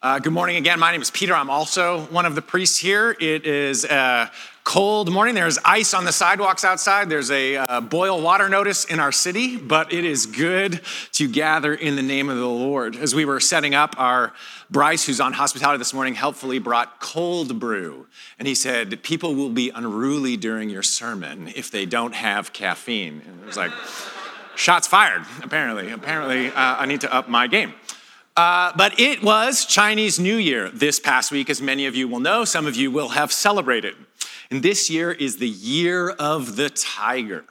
Uh, good morning again. My name is Peter. I'm also one of the priests here. It is a cold morning. There's ice on the sidewalks outside. There's a uh, boil water notice in our city, but it is good to gather in the name of the Lord. As we were setting up, our Bryce, who's on hospitality this morning, helpfully brought cold brew. And he said, People will be unruly during your sermon if they don't have caffeine. And it was like, shots fired, apparently. Apparently, uh, I need to up my game. Uh, but it was Chinese New Year this past week, as many of you will know. Some of you will have celebrated. And this year is the year of the tiger.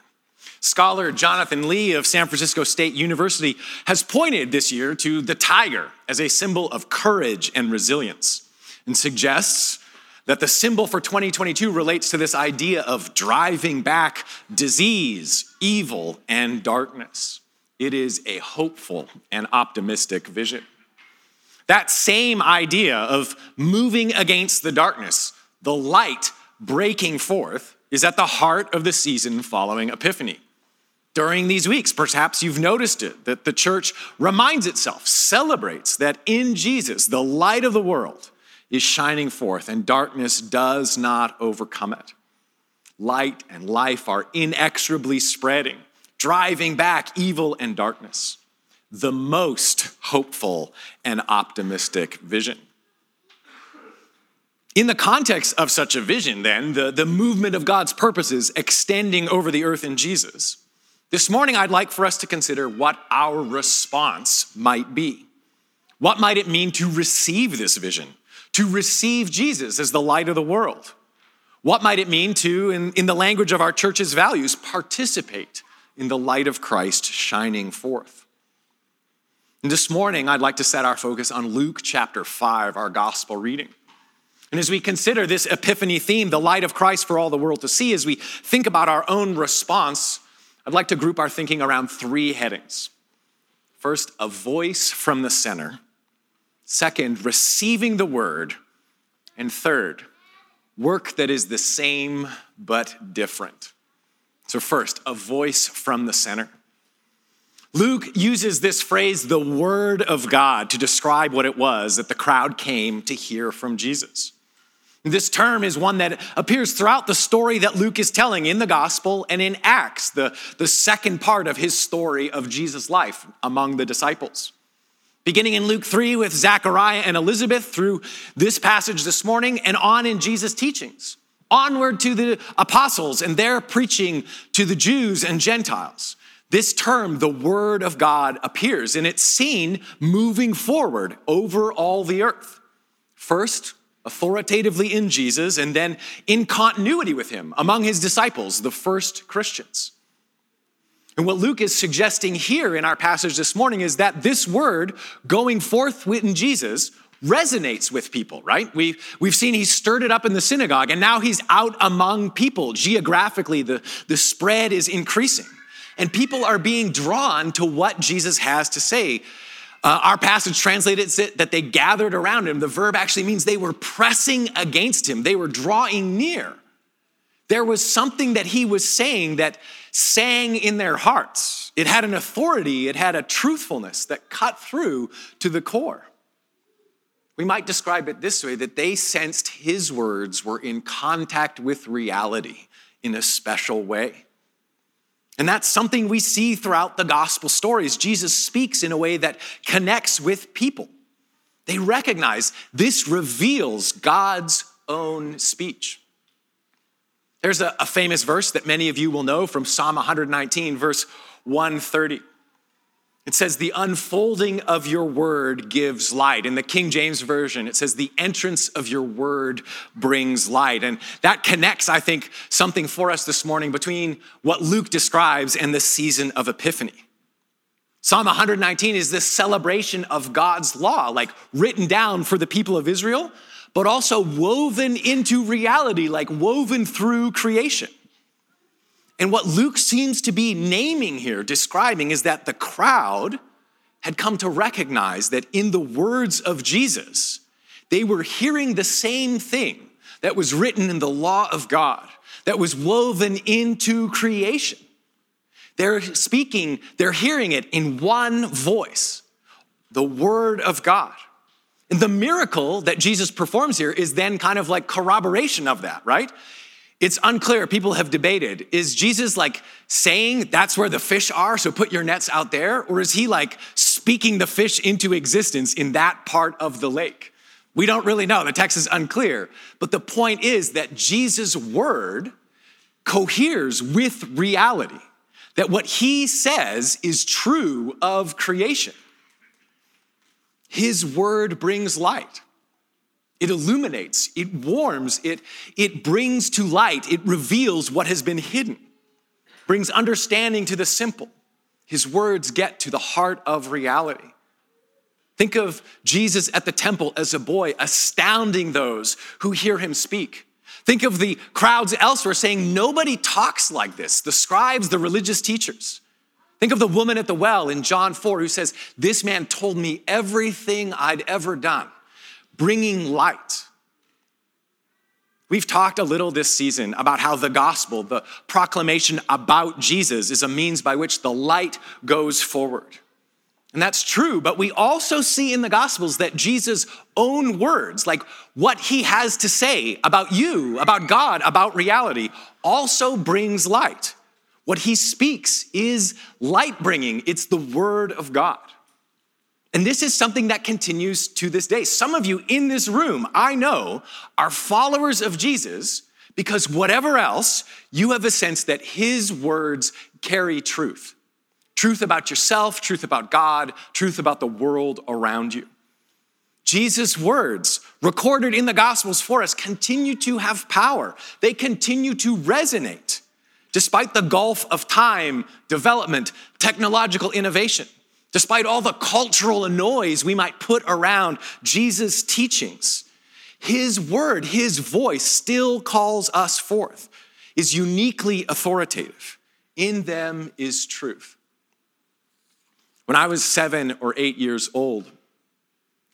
Scholar Jonathan Lee of San Francisco State University has pointed this year to the tiger as a symbol of courage and resilience and suggests that the symbol for 2022 relates to this idea of driving back disease, evil, and darkness. It is a hopeful and optimistic vision. That same idea of moving against the darkness, the light breaking forth, is at the heart of the season following Epiphany. During these weeks, perhaps you've noticed it, that the church reminds itself, celebrates that in Jesus, the light of the world is shining forth and darkness does not overcome it. Light and life are inexorably spreading, driving back evil and darkness the most hopeful and optimistic vision. In the context of such a vision, then, the, the movement of God's purposes extending over the earth in Jesus, this morning I'd like for us to consider what our response might be. What might it mean to receive this vision, to receive Jesus as the light of the world? What might it mean to, in, in the language of our church's values, participate in the light of Christ shining forth? And this morning, I'd like to set our focus on Luke chapter 5, our gospel reading. And as we consider this epiphany theme, the light of Christ for all the world to see, as we think about our own response, I'd like to group our thinking around three headings. First, a voice from the center. Second, receiving the word. And third, work that is the same but different. So, first, a voice from the center. Luke uses this phrase, the word of God, to describe what it was that the crowd came to hear from Jesus. This term is one that appears throughout the story that Luke is telling in the gospel and in Acts, the, the second part of his story of Jesus' life among the disciples. Beginning in Luke 3 with Zachariah and Elizabeth through this passage this morning and on in Jesus' teachings. Onward to the apostles and their preaching to the Jews and Gentiles. This term, the Word of God, appears and it's seen moving forward over all the earth. First, authoritatively in Jesus, and then in continuity with him among his disciples, the first Christians. And what Luke is suggesting here in our passage this morning is that this word going forth in Jesus resonates with people, right? We've, we've seen he stirred it up in the synagogue, and now he's out among people. Geographically, the, the spread is increasing and people are being drawn to what Jesus has to say. Uh, our passage translated it that they gathered around him. The verb actually means they were pressing against him, they were drawing near. There was something that he was saying that sang in their hearts. It had an authority, it had a truthfulness that cut through to the core. We might describe it this way that they sensed his words were in contact with reality in a special way. And that's something we see throughout the gospel stories. Jesus speaks in a way that connects with people. They recognize this reveals God's own speech. There's a, a, famous verse that many of you will know from Psalm 119, verse 130. It says, The unfolding of your word gives light. In the King James Version, it says, The entrance of your word brings light. And that connects, I think, something for us this morning between what Luke describes and the season of Epiphany. Psalm 119 is this celebration of God's law, like written down for the people of Israel, but also woven into reality, like woven through creation. And what Luke seems to be naming here, describing, is that the crowd had come to recognize that in the words of Jesus, they were hearing the same thing that was written in the law of God, that was woven into creation. They're speaking, they're hearing it in one voice, the word of God. And the miracle that Jesus performs here is then kind of like corroboration of that, right? It's unclear. People have debated. Is Jesus like saying that's where the fish are, so put your nets out there? Or is he like speaking the fish into existence in that part of the lake? We don't really know. The text is unclear. But the point is that Jesus' word coheres with reality, that what he says is true of creation. His word brings light. It illuminates, it warms, it, it brings to light, it reveals what has been hidden, brings understanding to the simple. His words get to the heart of reality. Think of Jesus at the temple as a boy, astounding those who hear him speak. Think of the crowds elsewhere saying, Nobody talks like this, the scribes, the religious teachers. Think of the woman at the well in John 4 who says, This man told me everything I'd ever done, bringing light. We've talked a little this season about how the gospel, the proclamation about Jesus, is a means by which the light goes forward. And that's true, but we also see in the Gospels that Jesus' own words, like what he has to say about you, about God, about reality, also brings light. What he speaks is light bringing, it's the word of God. And this is something that continues to this day. Some of you in this room, I know, are followers of Jesus because whatever else, you have a sense that his words carry truth truth about yourself, truth about God, truth about the world around you. Jesus' words, recorded in the Gospels for us, continue to have power. They continue to resonate despite the gulf of time, development, technological innovation, despite all the cultural noise we might put around Jesus' teachings. His word, his voice still calls us forth, is uniquely authoritative. In them is truth. When I was seven or eight years old,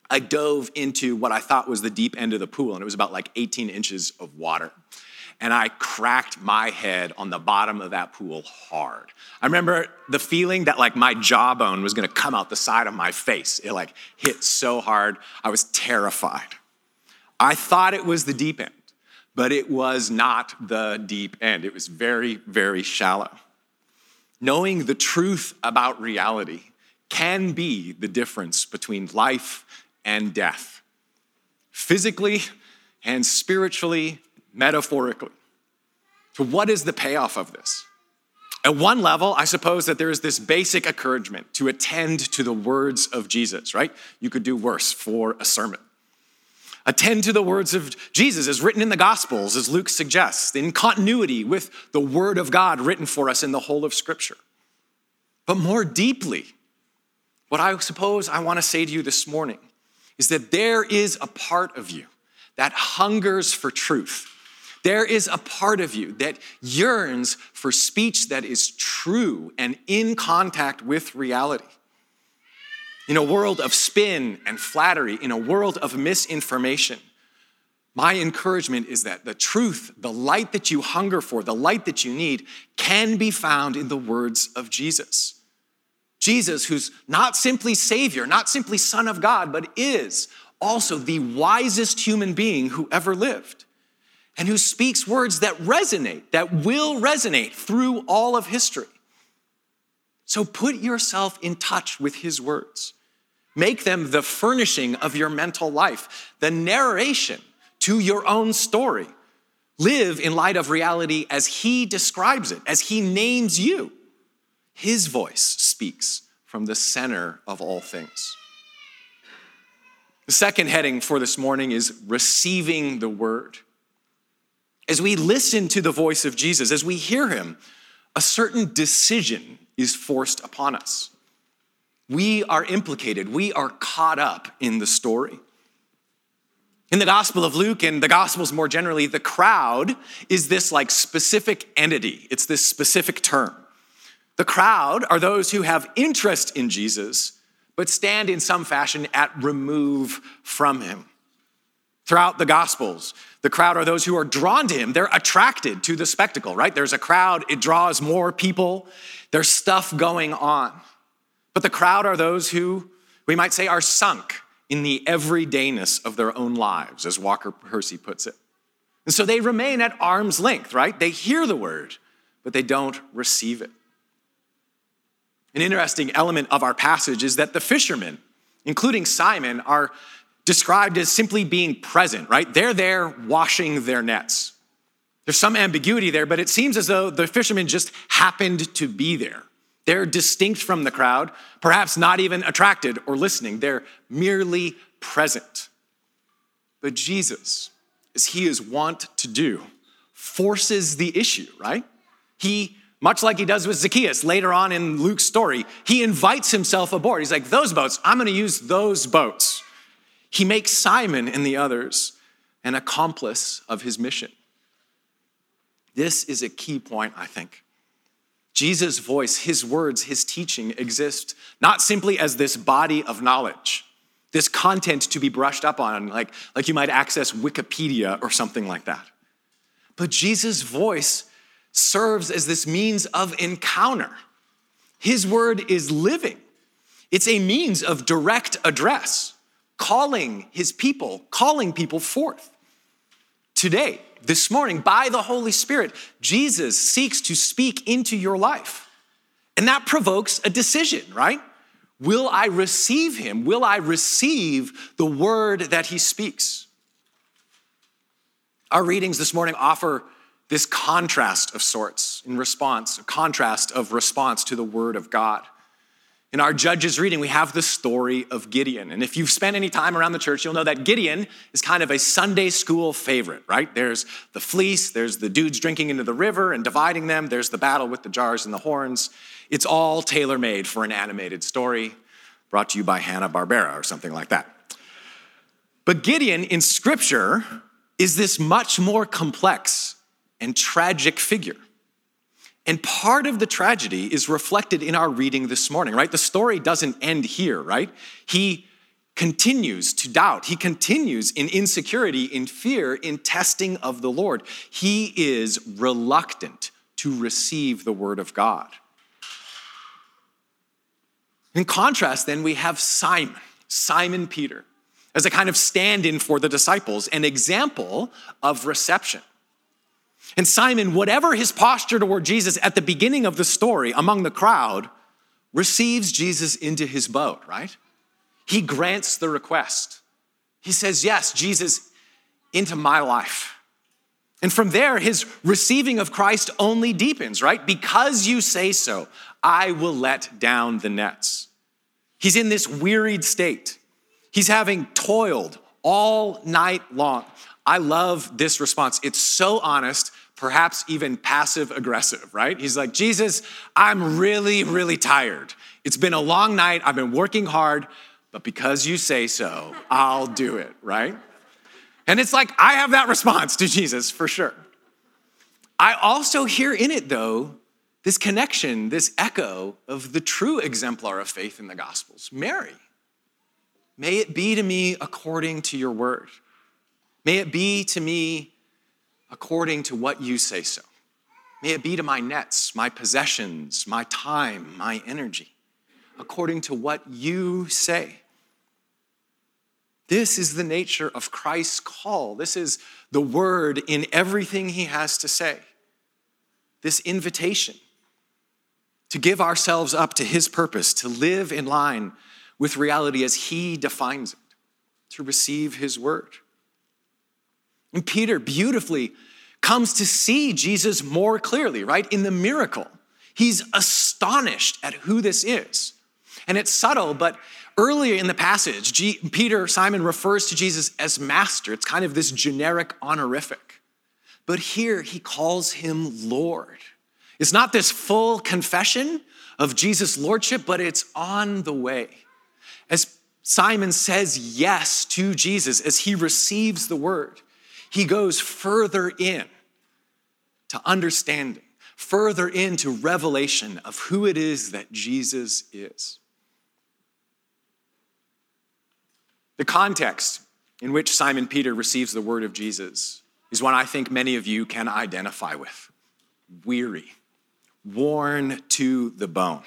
I dove into what I thought was the deep end of the pool, and it was about like 18 inches of water. And I cracked my head on the bottom of that pool hard. I remember the feeling that like my jawbone was gonna come out the side of my face. It like hit so hard, I was terrified. I thought it was the deep end, but it was not the deep end. It was very, very shallow. Knowing the truth about reality can be the difference between life and death, physically and spiritually, metaphorically. So, what is the payoff of this? At one level, I suppose that there is this basic encouragement to attend to the words of Jesus, right? You could do worse for a sermon. Attend to the words of Jesus as written in the Gospels, as Luke suggests, in continuity with the Word of God written for us in the whole of Scripture. But more deeply, what I suppose I want to say to you this morning is that there is a part of you that hungers for truth. There is a part of you that yearns for speech that is true and in contact with reality. In a world of spin and flattery, in a world of misinformation, my encouragement is that the truth, the light that you hunger for, the light that you need, can be found in the words of Jesus. Jesus, who's not simply Savior, not simply Son of God, but is also the wisest human being who ever lived, and who speaks words that resonate, that will resonate through all of history. So put yourself in touch with his words. Make them the furnishing of your mental life, the narration to your own story. Live in light of reality as he describes it, as he names you. His voice speaks from the center of all things. The second heading for this morning is receiving the word. As we listen to the voice of Jesus, as we hear him, a certain decision is forced upon us. We are implicated, we are caught up in the story. In the Gospel of Luke and the Gospels more generally, the crowd is this like specific entity, it's this specific term. The crowd are those who have interest in Jesus, but stand in some fashion at remove from him. Throughout the Gospels, the crowd are those who are drawn to him. They're attracted to the spectacle, right? There's a crowd, it draws more people, there's stuff going on. But the crowd are those who we might say are sunk in the everydayness of their own lives, as Walker Percy puts it. And so they remain at arm's length, right? They hear the word, but they don't receive it. An interesting element of our passage is that the fishermen, including Simon, are described as simply being present, right? They're there washing their nets. There's some ambiguity there, but it seems as though the fishermen just happened to be there. They're distinct from the crowd, perhaps not even attracted or listening. They're merely present. But Jesus, as he is wont to do, forces the issue, right? He, much like he does with Zacchaeus later on in Luke's story, he invites himself aboard. He's like, Those boats, I'm gonna use those boats. He makes Simon and the others an accomplice of his mission. This is a key point, I think. Jesus' voice, his words, his teaching exist not simply as this body of knowledge, this content to be brushed up on, like, like you might access Wikipedia or something like that. But Jesus' voice serves as this means of encounter. His word is living, it's a means of direct address, calling his people, calling people forth. Today, this morning, by the Holy Spirit, Jesus seeks to speak into your life. And that provokes a decision, right? Will I receive him? Will I receive the word that he speaks? Our readings this morning offer this contrast of sorts in response, a contrast of response to the word of God. In our Judges reading, we have the story of Gideon. And if you've spent any time around the church, you'll know that Gideon is kind of a Sunday school favorite, right? There's the fleece, there's the dudes drinking into the river and dividing them, there's the battle with the jars and the horns. It's all tailor made for an animated story brought to you by Hanna-Barbera or something like that. But Gideon in scripture is this much more complex and tragic figure. And part of the tragedy is reflected in our reading this morning, right? The story doesn't end here, right? He continues to doubt. He continues in insecurity, in fear, in testing of the Lord. He is reluctant to receive the word of God. In contrast, then, we have Simon, Simon Peter, as a kind of stand in for the disciples, an example of reception. And Simon, whatever his posture toward Jesus at the beginning of the story among the crowd, receives Jesus into his boat, right? He grants the request. He says, Yes, Jesus, into my life. And from there, his receiving of Christ only deepens, right? Because you say so, I will let down the nets. He's in this wearied state. He's having toiled all night long. I love this response. It's so honest, perhaps even passive aggressive, right? He's like, Jesus, I'm really, really tired. It's been a long night. I've been working hard, but because you say so, I'll do it, right? And it's like, I have that response to Jesus for sure. I also hear in it, though, this connection, this echo of the true exemplar of faith in the Gospels, Mary. May it be to me according to your word. May it be to me according to what you say so. May it be to my nets, my possessions, my time, my energy, according to what you say. This is the nature of Christ's call. This is the word in everything he has to say. This invitation to give ourselves up to his purpose, to live in line with reality as he defines it, to receive his word. And Peter beautifully comes to see Jesus more clearly, right? In the miracle. He's astonished at who this is. And it's subtle, but earlier in the passage, G- Peter, Simon refers to Jesus as master. It's kind of this generic honorific. But here he calls him Lord. It's not this full confession of Jesus' lordship, but it's on the way. As Simon says yes to Jesus, as he receives the word, he goes further in to understanding, further into revelation of who it is that Jesus is. The context in which Simon Peter receives the word of Jesus is one I think many of you can identify with weary, worn to the bone.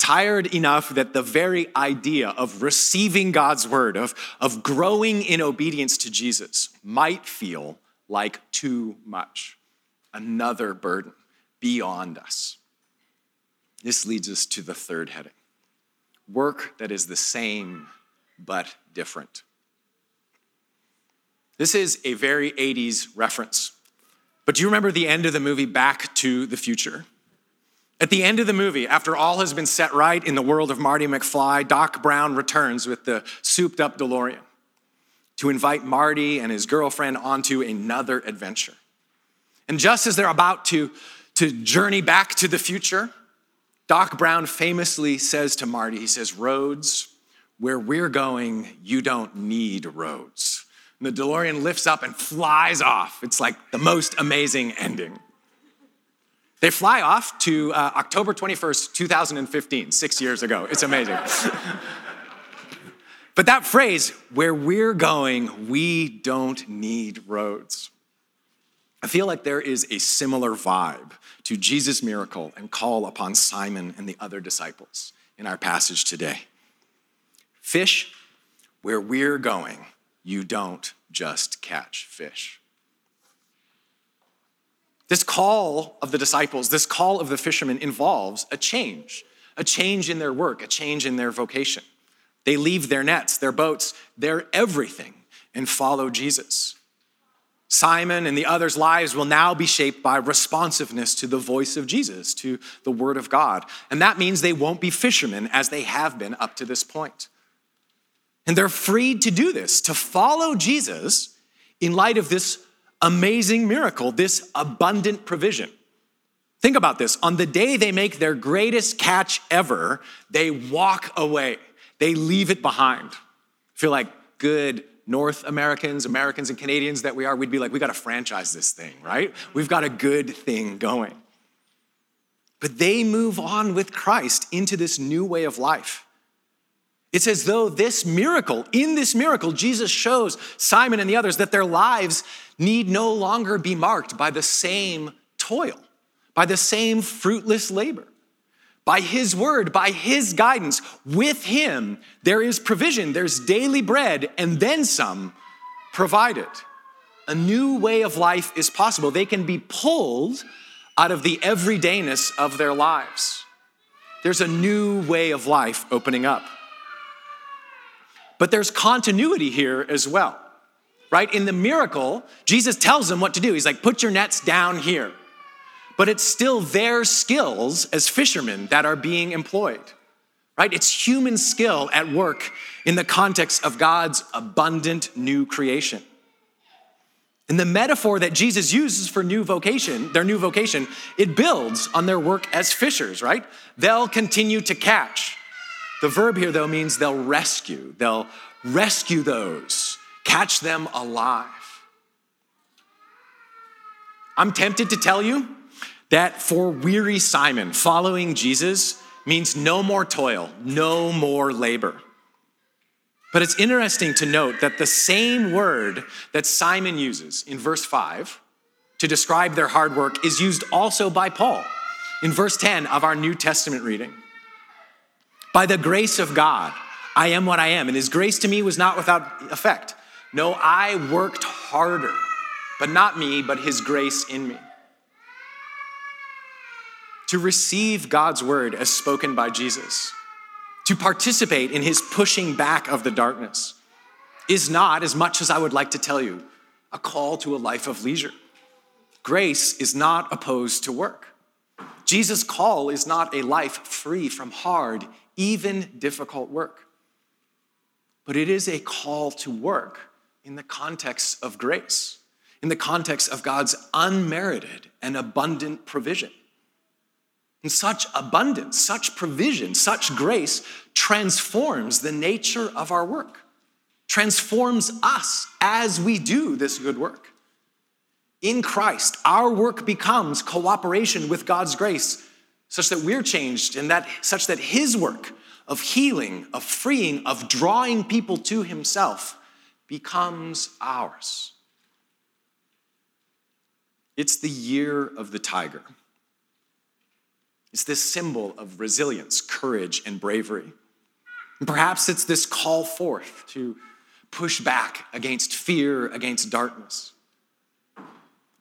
Tired enough that the very idea of receiving God's word, of, of growing in obedience to Jesus, might feel like too much, another burden beyond us. This leads us to the third heading work that is the same but different. This is a very 80s reference. But do you remember the end of the movie Back to the Future? At the end of the movie, after all has been set right in the world of Marty McFly, Doc Brown returns with the souped up DeLorean to invite Marty and his girlfriend onto another adventure. And just as they're about to, to journey back to the future, Doc Brown famously says to Marty, he says, Roads, where we're going, you don't need roads. And the DeLorean lifts up and flies off. It's like the most amazing ending. They fly off to uh, October 21st, 2015, six years ago. It's amazing. but that phrase, where we're going, we don't need roads. I feel like there is a similar vibe to Jesus' miracle and call upon Simon and the other disciples in our passage today. Fish, where we're going, you don't just catch fish. This call of the disciples, this call of the fishermen involves a change, a change in their work, a change in their vocation. They leave their nets, their boats, their everything, and follow Jesus. Simon and the others' lives will now be shaped by responsiveness to the voice of Jesus, to the word of God. And that means they won't be fishermen as they have been up to this point. And they're freed to do this, to follow Jesus in light of this amazing miracle, this abundant provision. Think about this. On the day they make their greatest catch ever, they walk away, they leave it behind. Feel like good North Americans, Americans, and Canadians that we are, we'd be like, we got to franchise this thing, right? We've got a good thing going. But they move on with Christ into this new way of life. It's as though this miracle, in this miracle, Jesus shows Simon and the others that their lives need no longer be marked by the same toil, by the same fruitless labor. By his word, by his guidance, with him, there is provision, there's daily bread, and then some provided. A new way of life is possible. They can be pulled out of the everydayness of their lives. There's a new way of life opening up. But there's continuity here as well, right? In the miracle, Jesus tells them what to do. He's like, put your nets down here. But it's still their skills as fishermen that are being employed, right? It's human skill at work in the context of God's abundant new creation. And the metaphor that Jesus uses for new vocation, their new vocation, it builds on their work as fishers, right? They'll continue to catch. The verb here, though, means they'll rescue. They'll rescue those, catch them alive. I'm tempted to tell you that for weary Simon, following Jesus means no more toil, no more labor. But it's interesting to note that the same word that Simon uses in verse 5 to describe their hard work is used also by Paul in verse 10 of our New Testament reading. By the grace of God, I am what I am, and his grace to me was not without effect. No, I worked harder, but not me, but his grace in me. To receive God's word as spoken by Jesus, to participate in his pushing back of the darkness, is not, as much as I would like to tell you, a call to a life of leisure. Grace is not opposed to work. Jesus' call is not a life free from hard, even difficult work. But it is a call to work in the context of grace, in the context of God's unmerited and abundant provision. And such abundance, such provision, such grace transforms the nature of our work, transforms us as we do this good work. In Christ, our work becomes cooperation with God's grace such that we're changed and that such that his work of healing, of freeing, of drawing people to himself becomes ours. It's the year of the tiger. It's this symbol of resilience, courage, and bravery. And perhaps it's this call forth to push back against fear, against darkness.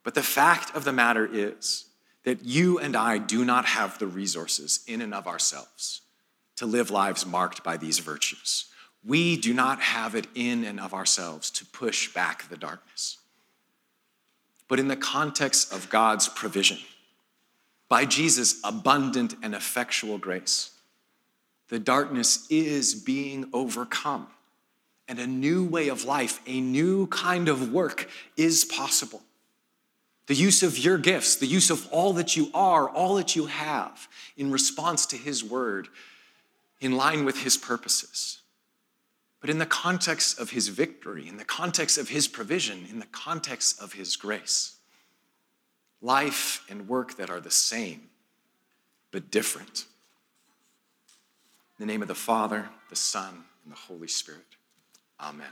But the fact of the matter is that you and I do not have the resources in and of ourselves to live lives marked by these virtues. We do not have it in and of ourselves to push back the darkness. But in the context of God's provision, by Jesus' abundant and effectual grace, the darkness is being overcome. And a new way of life, a new kind of work is possible. The use of your gifts, the use of all that you are, all that you have in response to His word, in line with His purposes. But in the context of His victory, in the context of His provision, in the context of His grace life and work that are the same, but different. In the name of the Father, the Son, and the Holy Spirit. Amen.